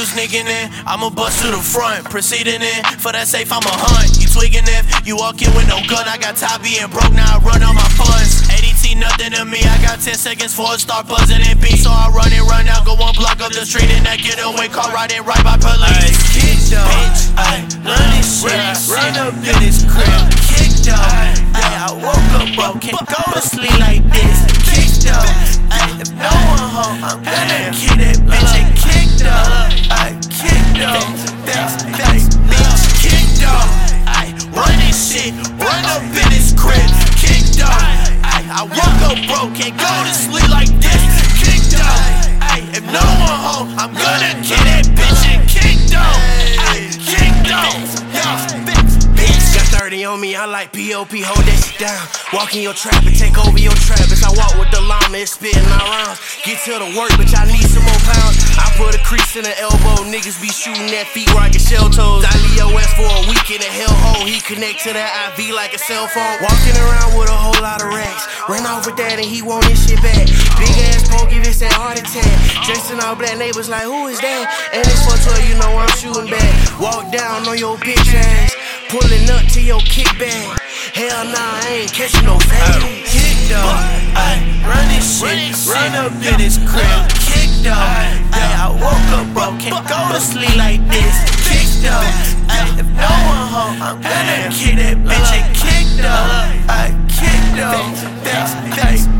you sneaking in, I'ma bust to the front. Proceeding in, for that safe, I'ma hunt. You tweaking if you walk in with no gun. I got top being broke, now I run on my funds. ADT nothing to me, I got 10 seconds for a start buzzing and beat. So I run it, run out, go one block up the street and that get away car riding right by police. Kick bitch, ay, run this shit, run up in that's, that's, bitch, kick ay, run this shit, run up in this crib. Kick ay, I woke up broke, can't go to sleep like this. Kick ay, if no one home, I'm gonna kill that bitch and kick ay, kick yeah, bitch, bitch. Got 30 on me, I like POP, hold that shit down. Walk in your trap and take over your trap. As I walk with the llama, it's spitting my rounds. Get to the work, but I need some more pounds. I put a crease in the elbow, niggas be shooting that feet get shell toes. Leave your for a week in a hellhole. He connect to that IV like a cell phone. Walking around with a whole lot of racks. Ran off with that and he want his shit back. Big ass pole, give it that heart attack. Dressing all black neighbors like, who is that? And it's for 12, you know I'm shooting back. Walk down on your bitch ass. Pulling up to your kickback. Hell nah, I ain't catching no fat. Kick dog, I run this shit, run up in this crib. Kick dog, I woke up broke, can't go to sleep like this. Kick dog, ay, no one home, I'm gonna kick that bitch. And kick dog, ay, kick dog, that's that's bitch,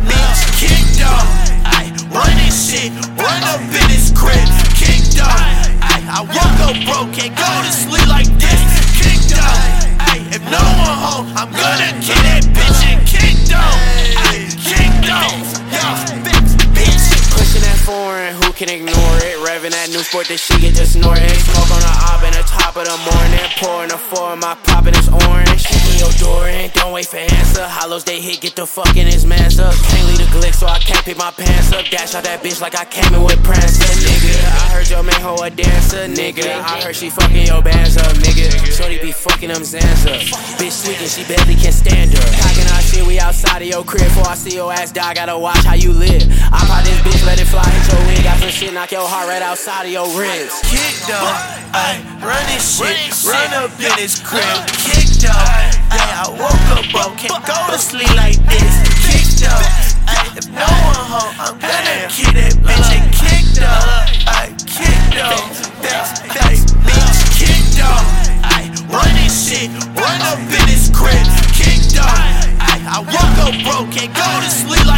new sport, this shit get just snorting. Smoke on the op in the top of the morning. Pouring a four, my popping is orange. Kicking your door in, don't wait for answer. Hollows they hit, get the fuck in his mans up. Can't leave the glick, so I can't pick my pants up. Dash out that bitch like I came in with Prancer, nigga. I heard your man hoe a dancer, nigga. I heard she fucking your bands up, nigga. Shorty be fucking them Xans up. Bitch sweet and she barely can stand her. We outside of your crib. Before I see your ass die, gotta watch how you live. I pop this bitch, let it fly, hit your wing. Got some shit, knock your heart right outside of your ribs. Kick dog, ay, run this shit, run up in this crib. Kick dog, ay, I woke up broke, can't go to sleep like this. Kick dog, ay, if no one home, I'm gonna kill that bitch and kick dog, ay, kick dog, that's that's bitch, kick ay, run this shit, run up in broke, can't go to sleep.